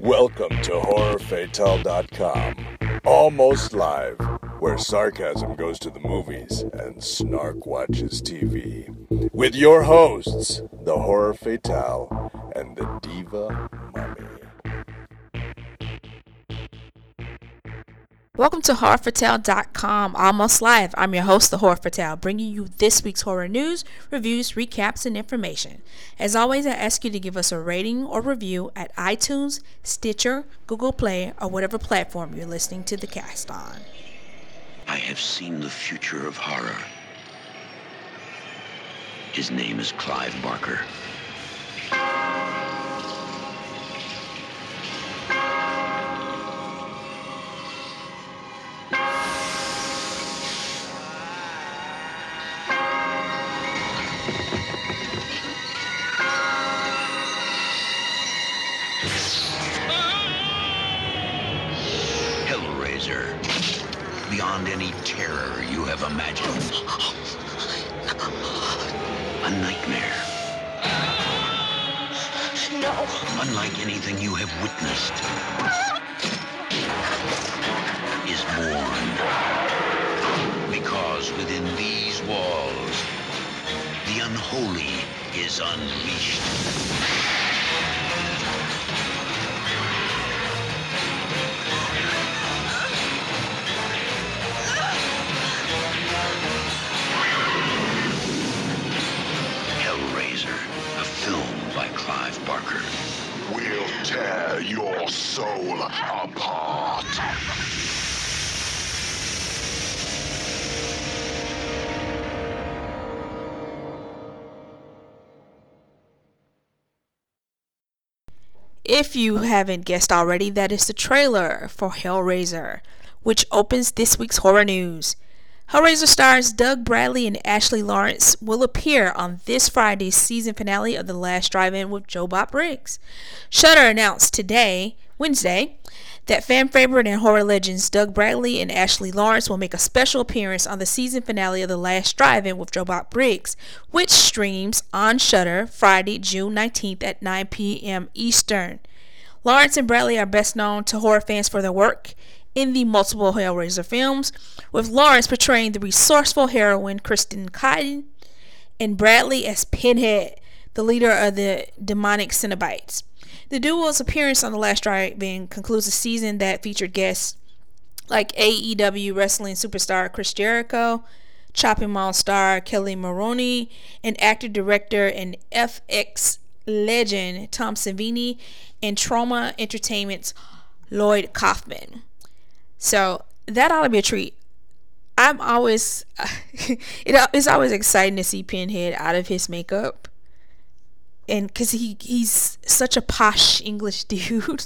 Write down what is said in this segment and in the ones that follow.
Welcome to HorrorFatale.com, almost live, where sarcasm goes to the movies and snark watches TV. With your hosts, the Horror Fatale and the Diva Welcome to HorrorFatale.com, almost live. I'm your host, the Horror bringing you this week's horror news, reviews, recaps, and information. As always, I ask you to give us a rating or review at iTunes, Stitcher, Google Play, or whatever platform you're listening to the cast on. I have seen the future of horror. His name is Clive Barker. Unlike anything you have witnessed, is born. Because within these walls, the unholy is unleashed. Hellraiser, a film by Clive Barker. Tear your soul apart. If you haven't guessed already, that is the trailer for Hellraiser, which opens this week's horror news. Hellraiser stars Doug Bradley and Ashley Laurence will appear on this Friday's season finale of The Last Drive-In with Joe Bob Briggs. Shudder announced today, Wednesday, that fan favorite and horror legends Doug Bradley and Ashley Laurence will make a special appearance on the season finale of The Last Drive-In with Joe Bob Briggs, which streams on Shudder Friday, June 19th at 9 p.m. Eastern. Laurence and Bradley are best known to horror fans for their work in the multiple Hellraiser films, with Laurence portraying the resourceful heroine Kristen Kite and Bradley as Pinhead, the leader of the demonic Cenobites. The duo's appearance on The Last Drive-In concludes a season that featured guests like AEW wrestling superstar Chris Jericho, Chopping Mall star Kelly Maroney, and actor, director, and FX legend Tom Savini, and Troma Entertainment's Lloyd Kaufman. So that ought to be a treat. I'm always, it, it's always exciting to see Pinhead out of his makeup and because he he's such a posh English dude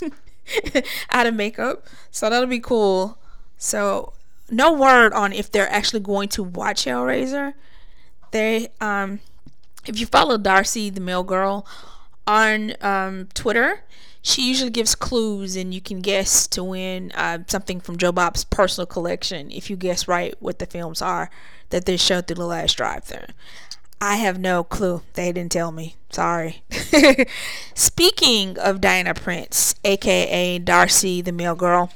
out of makeup, so that'll be cool. So no word on if they're actually going to watch Hellraiser. They um, if you follow Darcy the Mail Girl on um, Twitter, she usually gives clues and you can guess to win uh, something from Joe Bob's personal collection if you guess right what the films are that they showed through the last drive-through. I have no clue. They didn't tell me. Sorry. Speaking of Diana Prince, aka Darcy the Mail Girl,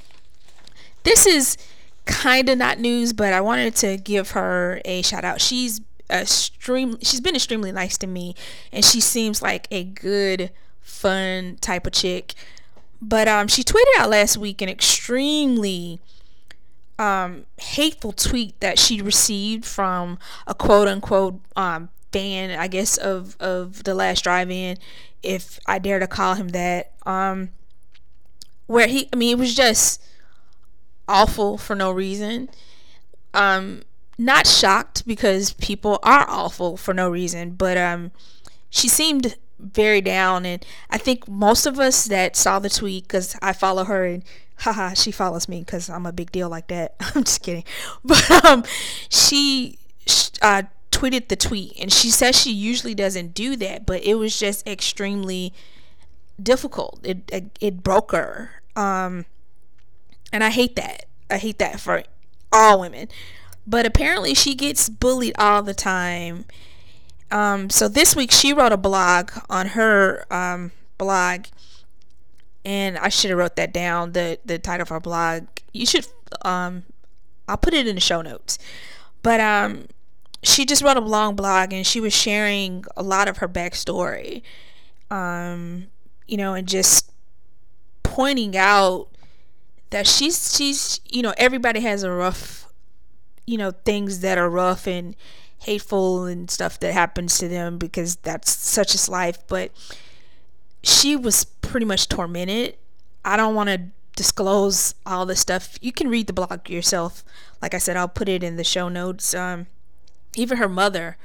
this is kind of not news, but I wanted to give her a shout out. She's extreme. She's been extremely nice to me, and she seems like a good, fun type of chick. But um, she tweeted out last week an extremely um, hateful tweet that she received from a quote unquote um, fan, I guess, of, of The Last Drive In, if I dare to call him that. Um, where he, I mean, it was just awful for no reason. Um, not shocked because people are awful for no reason, but um, she seemed very down, and I think most of us that saw the tweet, because I follow her and haha, she follows me because I'm a big deal like that. I'm just kidding, but um, she uh, tweeted the tweet, and she says she usually doesn't do that, but it was just extremely difficult. It it, it broke her, um, and I hate that. I hate that for all women. But apparently, she gets bullied all the time, Um, so this week she wrote a blog on her um, blog, and I should have wrote that down. the The title of her blog. You should. Um, I'll put it in the show notes. But um, she just wrote a long blog, and she was sharing a lot of her backstory. Um, you know, and just pointing out that she's she's you know everybody has a rough you know things that are rough and hateful and stuff that happens to them because that's such as life but she was pretty much tormented. I don't want to disclose all the stuff. You can read the blog yourself. Like i said i'll put it in the show notes. Um, even her mother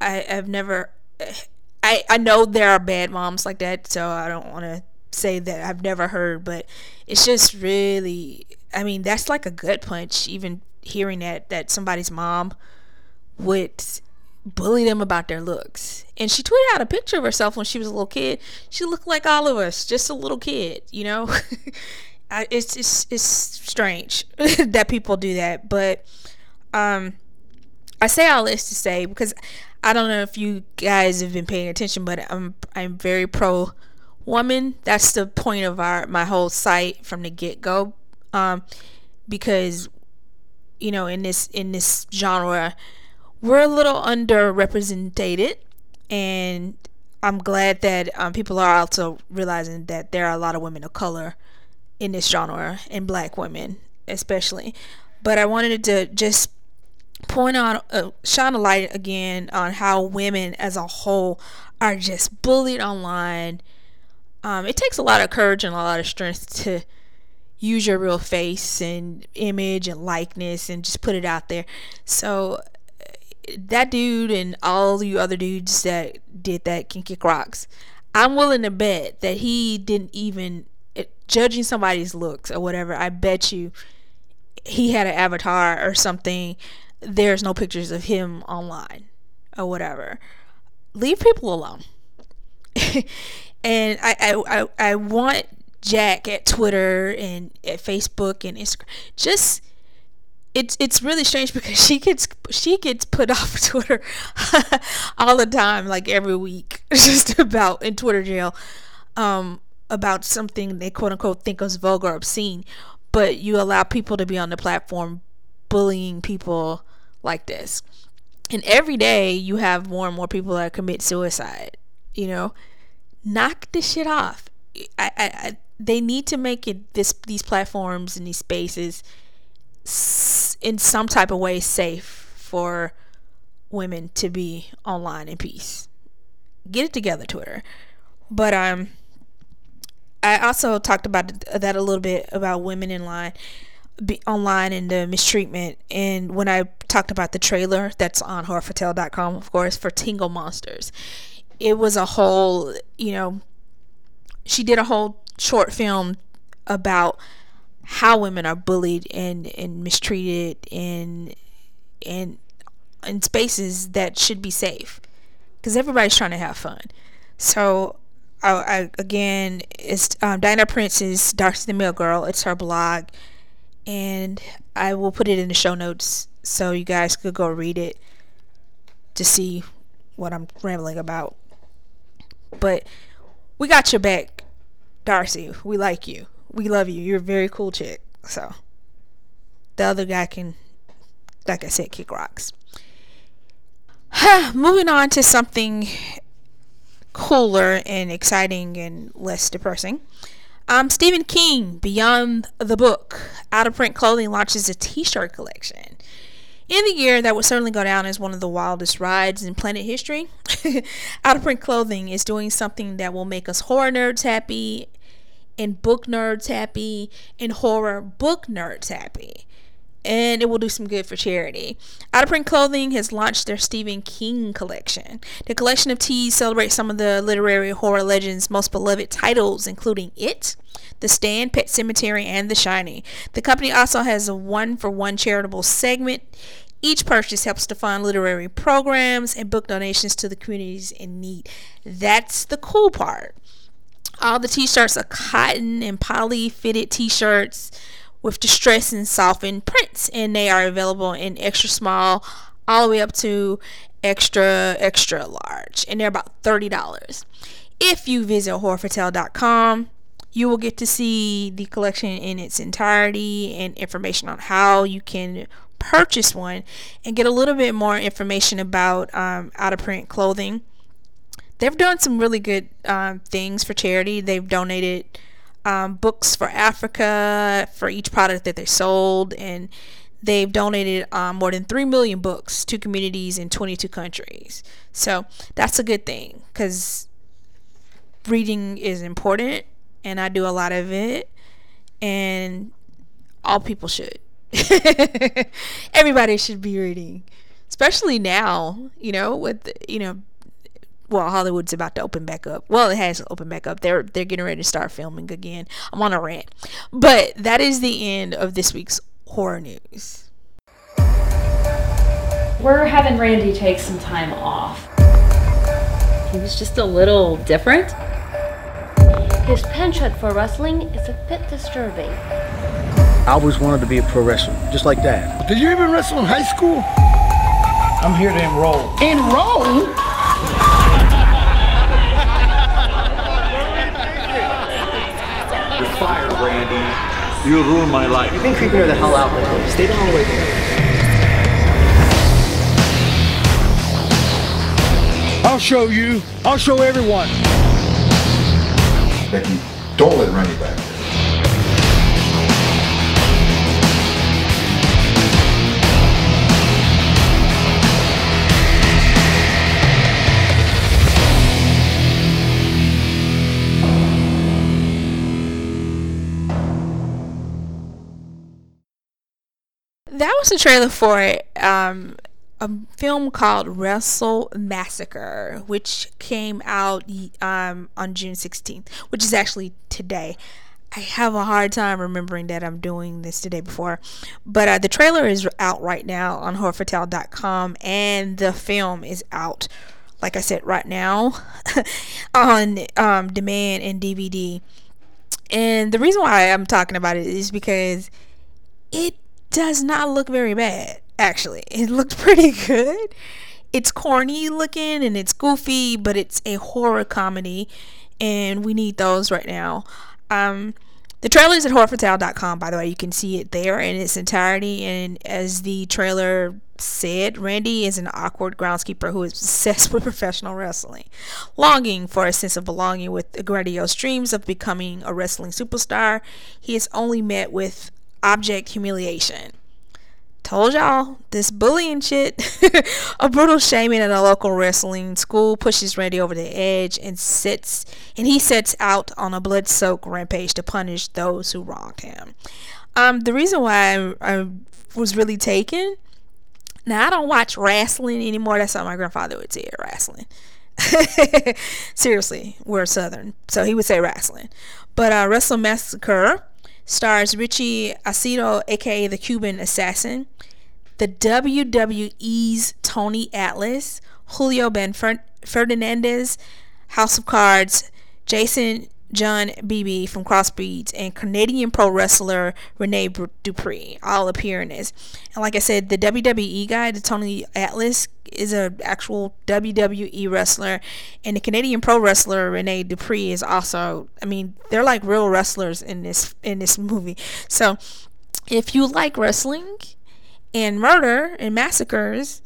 i i've never i i know there are bad moms like that so i don't want to say that i've never heard but it's just really i mean that's like a gut punch even hearing that that somebody's mom would bully them about their looks. And she tweeted out a picture of herself when she was a little kid. She looked like all of us, just a little kid, you know. I, it's it's it's strange that people do that, but um, I say all this to say because I don't know if you guys have been paying attention, but I'm I'm very pro woman. That's the point of our my whole site from the get go, um, because you know in this in this genre we're a little underrepresented and i'm glad that um, people are also realizing that there are a lot of women of color in this genre and black women especially. But i wanted to just point out uh, shine a light again on how women as a whole are just bullied online. Um, it takes a lot of courage and a lot of strength to use your real face and image and likeness and just put it out there. So that dude and all you other dudes that did that can kick rocks. I'm willing to bet that he didn't even eh, judging somebody's looks or whatever. I bet you he had an avatar or something. There's no pictures of him online or whatever. Leave people alone. and I, I, I, I want Jack at Twitter and at Facebook and Instagram. Just it's it's really strange because she gets she gets put off Twitter all the time, like every week, just about in Twitter jail, um, about something they quote unquote think is vulgar, or obscene, but you allow people to be on the platform bullying people like this, and every day you have more and more people that commit suicide. You know, knock this shit off. I, I, I they need to make it this these platforms and these spaces in some type of way safe for women to be online in peace. Get it together, Twitter. But um, I also talked about that a little bit about women in line, be online and the mistreatment. And when I talked about the trailer that's on horrorfatale.com, of course, for Tingle Monsters, it was a whole, you know, she did a whole short film about how women are bullied and, and mistreated in in in spaces that should be safe. Because everybody's trying to have fun. So I, I again it's um, Diana Prince's Darcy the Mail Girl. It's her blog. And I will put it in the show notes so you guys could go read it to see what I'm rambling about. But we got your back Darcy, we like you. We love you. You're a very cool chick. So the other guy can, like I said, kick rocks. Moving on to something cooler and exciting and less depressing. Um, Stephen King, Beyond the Book, Out of Print Clothing launches a t-shirt collection. In the year that would certainly go down as one of the wildest rides in planet history, Out of Print Clothing is doing something that will make us horror nerds happy and book nerds happy and horror book nerds happy. And it will do some good for charity. Out of Print Clothing has launched their Stephen King collection. The collection of tees celebrates some of the literary horror legends' most beloved titles, including It, The Stand, Pet Sematary, and The Shining. The company also has a one for one charitable segment. Each purchase helps to fund literary programs and book donations to the communities in need. That's the cool part. All the t-shirts are cotton and poly fitted t-shirts with distress and softened prints and they are available in extra small all the way up to extra, extra large, and they're about $30. If you visit horrorfatale.com, you will get to see the collection in its entirety and information on how you can purchase one and get a little bit more information about um, out of print clothing. They've done some really good um, things for charity. They've donated um, books for Africa for each product that they sold, and they've donated um, more than 3 million books to communities in 22 countries. So that's a good thing because reading is important, and I do a lot of it, and all people should. Everybody should be reading, especially now. You know, with you know, well, Hollywood's about to open back up. Well, it has opened back up. They're they're getting ready to start filming again. I'm on a rant, but that is the end of this week's horror news. We're having Randy take some time off. He was just a little different. His penchant for wrestling is a bit disturbing. I always wanted to be a pro wrestler, just like that. Did you even wrestle in high school? I'm here to enroll. Enroll? You ruined my life. You've been creeping her the hell out lately. Stay the hell away from me. I'll show you. I'll show everyone. Becky, don't let Randy back that was the trailer for um, a film called Wrestle Massacre, which came out um, on June 16th, which is actually today. I have a hard time remembering that I'm doing this today before, but uh, the trailer is out right now on horrorfatale.com, and the film is out, like I said, right now on um, demand and DVD. And the reason why I'm talking about it is because it does not look very bad, actually. It looked pretty good. It's corny looking and it's goofy, but it's a horror comedy, and we need those right now. Um, the trailer is at horrorfatale.com, by the way. You can see it there in its entirety. And as the trailer said, Randy is an awkward groundskeeper who is obsessed with professional wrestling. Longing for a sense of belonging with grandiose dreams of becoming a wrestling superstar, he is only met with object humiliation. Told y'all, this bullying shit. a brutal shaming at a local wrestling school pushes Randy over the edge and sits and he sets out on a blood-soaked rampage to punish those who wronged him. Um, the reason why I, I was really taken. Now I don't watch wrestling anymore. That's what my grandfather would say, wrestling. Seriously, we're Southern, so he would say wrestling. But uh, Wrestle Massacre stars Richie Aceto, aka the Cuban Assassin, the WWE's Tony Atlas, Julio Ben Fernandez, House of Cards, Jason John Beebe from Crossbreeds, and Canadian pro wrestler Rene Dupree all appear in this. And like I said, the WWE guy, the Tony Atlas, is an actual WWE wrestler, and the Canadian pro wrestler Rene Dupree is also. I mean, they're like real wrestlers in this in this movie. So, if you like wrestling and murder and massacres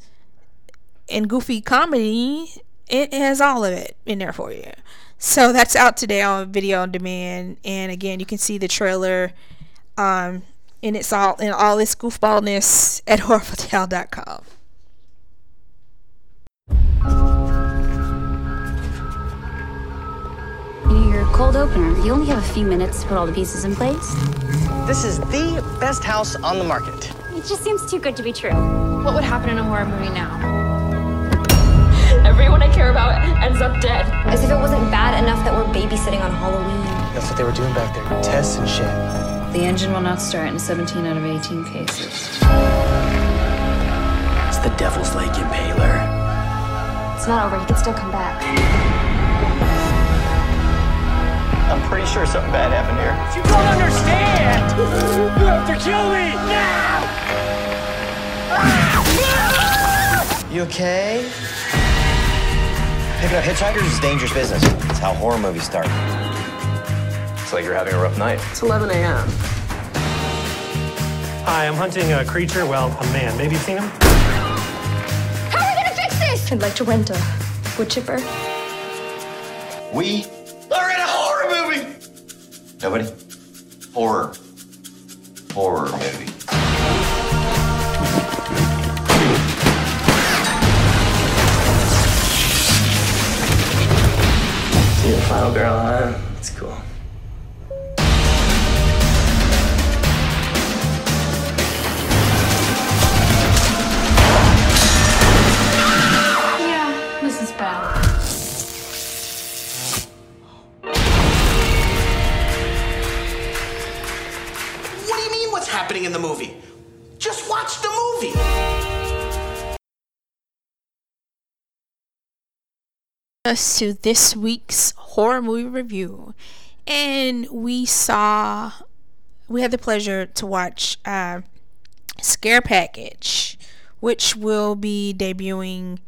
and goofy comedy, it has all of it in there for you. So that's out today on video on demand, and again, you can see the trailer um, in its all in all its goofballness at horrorfatale.com. cold opener. You only have a few minutes to put all the pieces in place. This is the best house on the market. It just seems too good to be true. What would happen in a horror movie now? Everyone I care about ends up dead. As if it wasn't bad enough that we're babysitting on Halloween. That's what they were doing back there. Tests and shit. The engine will not start in 17 out of 18 cases. It's the Devil's Lake Impaler. It's not over. He can still come back. I'm pretty sure something bad happened here. You don't understand! You have to kill me! Now! You okay? Picking up hitchhikers is dangerous business. It's how horror movies start. It's like you're having a rough night. It's 11 a.m. Hi, I'm hunting a creature, well, a man. Maybe you've seen him? How are we gonna fix this? I'd like to rent a wood chipper. We Nobody? Horror. Horror movie. See the final girl, huh? Happening in the movie? Just watch the movie. us to this week's horror movie review and we saw we had the pleasure to watch uh, scare package which will be debuting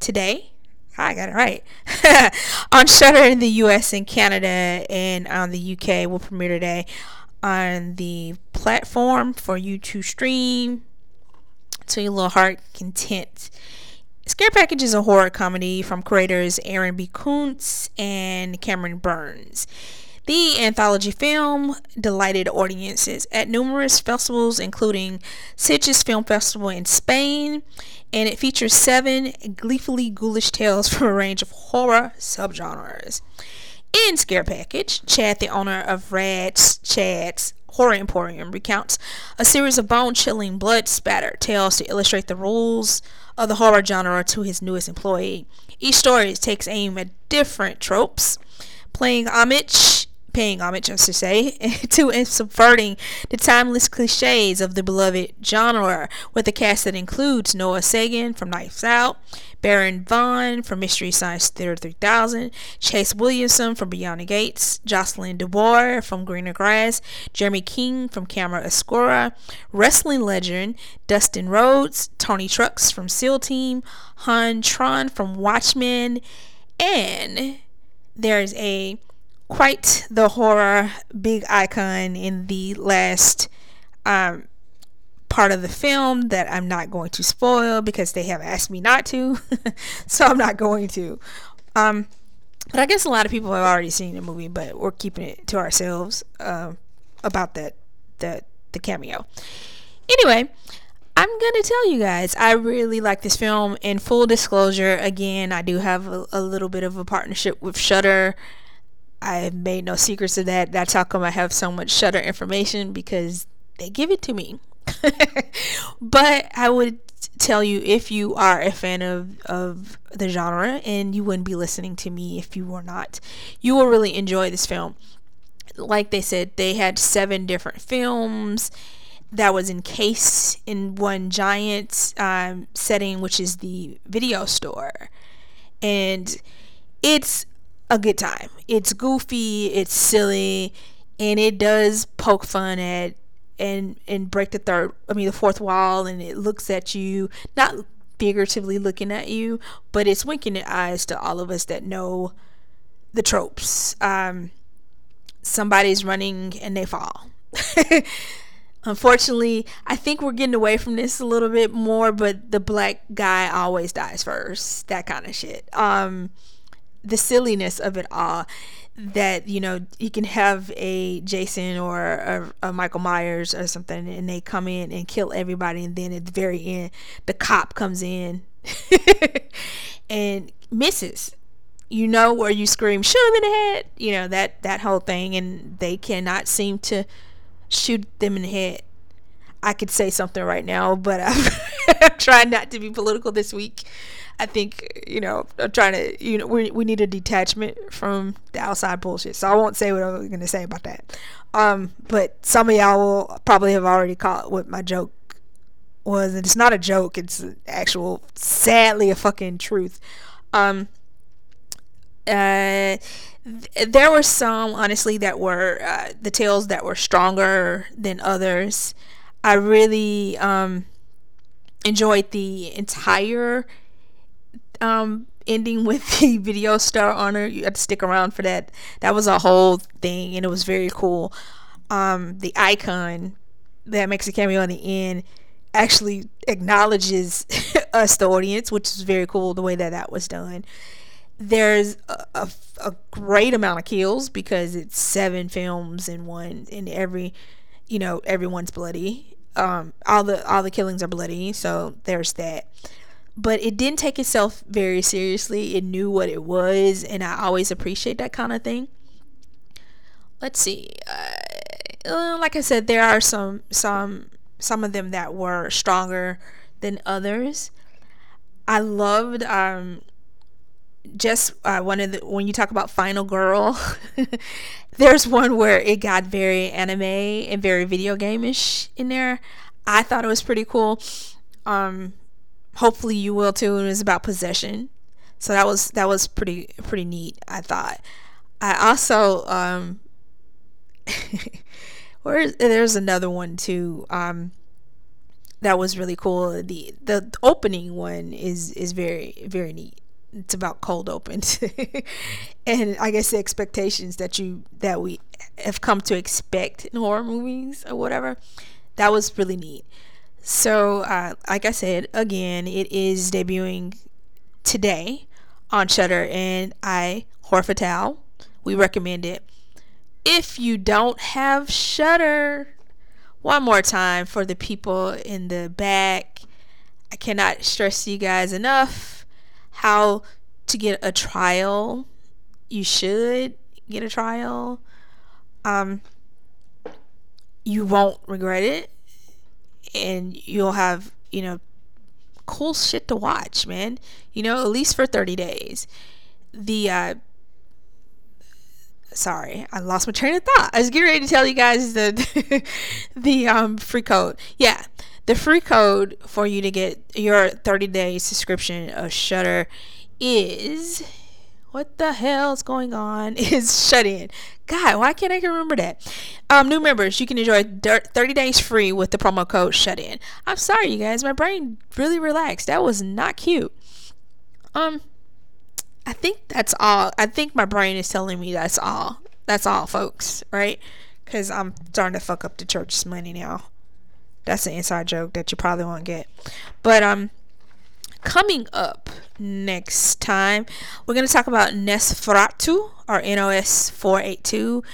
today I got it right on Shudder in the US and Canada and on the UK will premiere today on the platform for you to stream to your little heart content Scare Package is a horror comedy from creators Aaron B. Koontz and Cameron Burns. The anthology film delighted audiences at numerous festivals, including Sitges Film Festival in Spain, and it features seven gleefully ghoulish tales from a range of horror subgenres. In Scare Package, Chad, the owner of Rad's Chad's Horror Emporium, recounts a series of bone chilling, blood spattered tales to illustrate the rules of the horror genre to his newest employee. Each story takes aim at different tropes, playing homage, paying homage, I should say, to and subverting the timeless cliches of the beloved genre, with a cast that includes Noah Segan from Knives Out, Baron Vaughn from Mystery Science Theater 3000, Chase Williamson from Beyond the Gates, Jocelyn DeBoer from Greener Grass, Jeremy King from Camera Obscura, wrestling legend Dustin Rhodes, Toni Trucks from SEAL Team, Hawn Tran from Watchmen, and there's a quite the horror big icon in the last um, part of the film that I'm not going to spoil because they have asked me not to. so I'm not going to. Um, but I guess a lot of people have already seen the movie, but we're keeping it to ourselves uh, about that that the cameo. Anyway, I'm gonna tell you guys I really like this film. In full disclosure, again, I do have a, a little bit of a partnership with Shudder. I've made no secrets of that. That's how come I have so much Shudder information because they give it to me. but I would tell you if you are a fan of, of the genre and you wouldn't be listening to me if you were not, you will really enjoy this film. Like they said, they had seven different films that was encased in one giant um, setting, which is the video store. And it's a good time. It's goofy, it's silly, and it does poke fun at and and break the third I mean the fourth wall and it looks at you not figuratively looking at you, but it's winking its eyes to all of us that know the tropes. Um somebody's running and they fall. Unfortunately, I think we're getting away from this a little bit more, but the black guy always dies first. That kind of shit. Um the silliness of it all that you know you can have a Jason or a, a, Michael Myers or something and they come in and kill everybody and then at the very end the cop comes in and misses. You know where you scream shoot him in the head you know that that whole thing and they cannot seem to shoot them in the head I could say something right now but I'm, trying not to be political this week I think you know I'm trying to you know we we need a detachment from the outside bullshit. So I won't say what I was gonna say about that. Um, but some of y'all will probably have already caught what my joke was. And it's not a joke. It's actual, sadly, a fucking truth. Um, uh, there were some honestly that were uh, the tales that were stronger than others. I really um enjoyed the entire um, ending with the video star honor. You had to stick around for that. That was a whole thing, and it was very cool. Um, the icon that makes a cameo on the end actually acknowledges us, the audience, which is very cool the way that that was done. There's a, a, a great amount of kills because it's seven films in one, in every, you know, everyone's bloody. Um, all the all the killings are bloody, so there's that. But it didn't take itself very seriously. It knew what it was, and I always appreciate that kind of thing. Let's see. Uh, like I said, there are some some some of them that were stronger than others. I loved um, just uh, one of the when you talk about Final Girl. there's one where it got very anime and very video game-ish in there. I thought it was pretty cool. Um, hopefully you will too. It was about possession, so that was that was pretty pretty neat. I thought. I also um, where there's another one too. Um, that was really cool. The the opening one is is very very neat. It's about cold opens, and I guess the expectations that you that we have come to expect in horror movies or whatever. That was really neat. So, uh, like I said, again, it is debuting today on Shudder and I Horror Fatale. We recommend it. If you don't have Shudder one more time for the people in the back. I cannot stress you guys enough how to get a trial. You should get a trial. Um, you won't regret it, and you'll have you know cool shit to watch, man. You know, at least for thirty days. The uh, sorry, I lost my train of thought. I was getting ready to tell you guys the the um free code. Yeah, the free code for you to get your 30 day subscription of Shudder is what the hell is going on? Is shut in. God, why can't I remember that? Um, new members, you can enjoy 30 days free with the promo code shut in. I'm sorry, you guys, my brain really relaxed. That was not cute. Um, I think that's all. I think my brain is telling me that's all. That's all, folks, right? Because I'm starting to fuck up the church's money now. That's an inside joke that you probably won't get. But, um, coming up next time, we're going to talk about Nosferatu, or NOS4A2.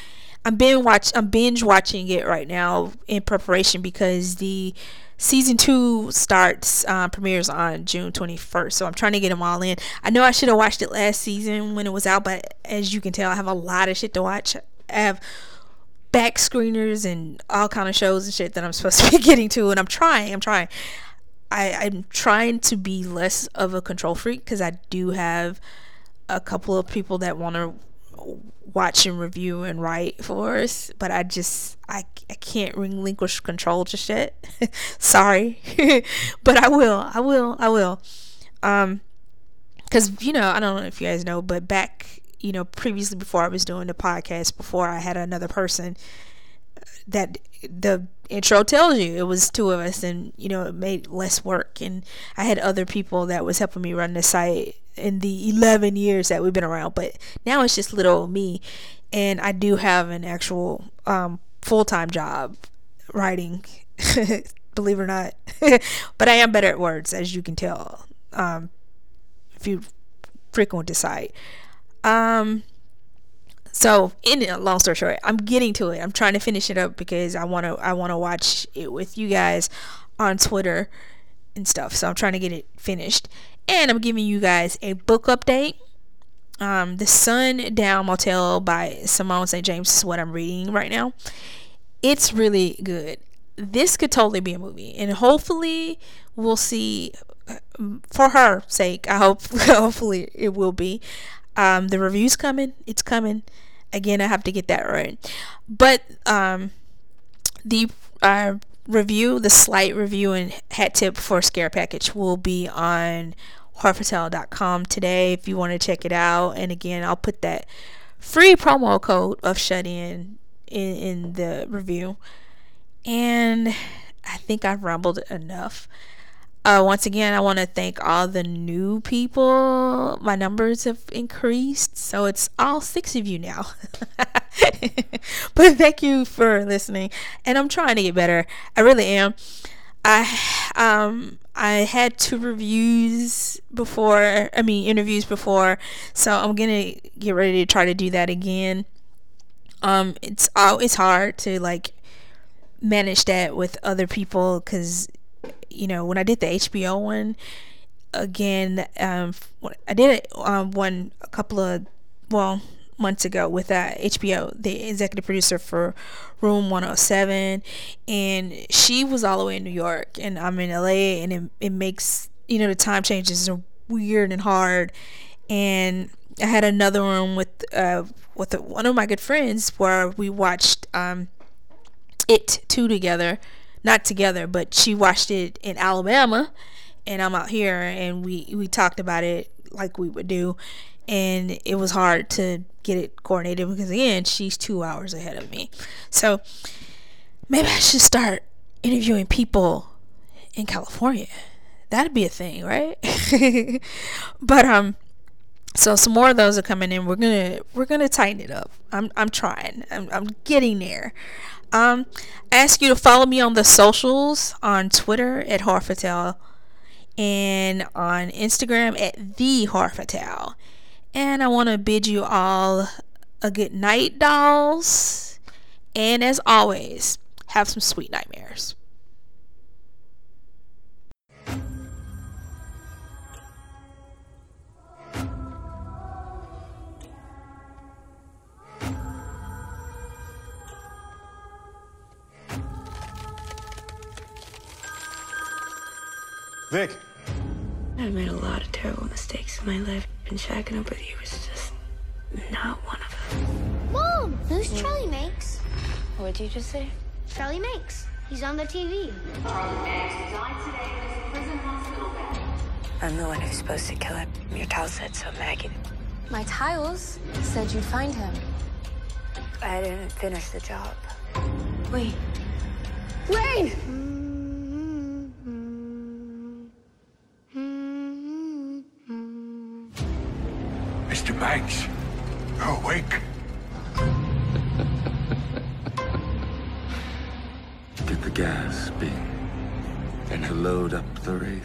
I'm binge watch I'm binge watching it right now in preparation because the season two starts uh, premieres on June 21st. So I'm trying to get them all in. I know I should have watched it last season when it was out, but as you can tell, I have a lot of shit to watch. I have back screeners and all kind of shows and shit that I'm supposed to be getting to, and I'm trying. I'm trying. I, I'm trying to be less of a control freak because I do have a couple of people that want to watch and review and write for us, but I just I, I can't relinquish control just yet. Sorry, but I will. I will. I will. Um, because you know I don't know if you guys know, but back you know previously before I was doing the podcast, before I had another person that the intro tells you it was two of us and you know it made less work. And i had other people that was helping me run the site in the 11 years that we've been around but now it's just little me. And i do have an actual um, full-time job writing believe it or not. But i am better at words as you can tell um, if you frequent the site um so in a long story short i'm getting to it. I'm trying to finish it up because i want to i want to watch it with you guys on twitter and stuff. So i'm trying to get it finished. And i'm giving you guys a book update. Um, the sundown motel by simone st james is what i'm reading right now. It's really good. This could totally be a movie and hopefully we'll see for her sake i hope hopefully it will be um, the review's coming. It's coming. Again, I have to get that right. But um, the uh, review, the slight review and hat tip for Scare Package will be on horrorfatale.com today if you want to check it out. And again, I'll put that free promo code of Shut In in, in the review. And I think I've rambled enough. Uh, once again, I want to thank all the new people. My numbers have increased, so it's all six of you now. but thank you for listening, and I'm trying to get better. I really am. I um I had two reviews before. I mean interviews before, so I'm gonna get ready to try to do that again. Um, it's oh, it's hard to like manage that with other people because you know when I did the HBO one again, um, I did it um one a couple of well months ago with uh, HBO, the executive producer for Room 107, and she was all the way in New York, and I'm in LA, and it, it makes you know the time changes are weird and hard, and I had another room with uh with one of my good friends where we watched um it two together, not together, but she watched it in Alabama, and I'm out here, and we we talked about it like we would do, and it was hard to get it coordinated because again she's two hours ahead of me. So maybe i should start interviewing people in california. That'd be a thing right? But um so some more of those are coming in. We're gonna we're gonna tighten it up. I'm i'm trying. I'm, I'm getting there. Um I ask you to follow me on the socials on twitter at horrorfatale and on instagram at the horrorfatale. And I want to bid you all a good night, dolls. And as always, have some sweet nightmares. Vic. I've made a lot of terrible mistakes in my life, and shacking up with you was just not one of them. Mom, who's Charlie Manx? What did you just say? Charlie Manx. He's on the TV. Charlie Manx died today in a prison hospital bed. I'm the one who's supposed to kill him. Your towel said so, Maggie. My tiles said you'd find him. I didn't finish the job. Wait. Rain! Mr. You're awake. Get the gas, B. And to load up the wraith.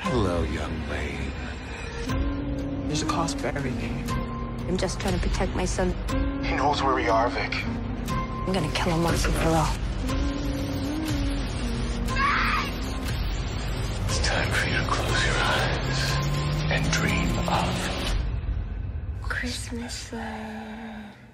Hello, young maid. There's a cost for everything. I'm just trying to protect my son. He knows where we are, Vic. I'm gonna kill him once and for all. Christmas light.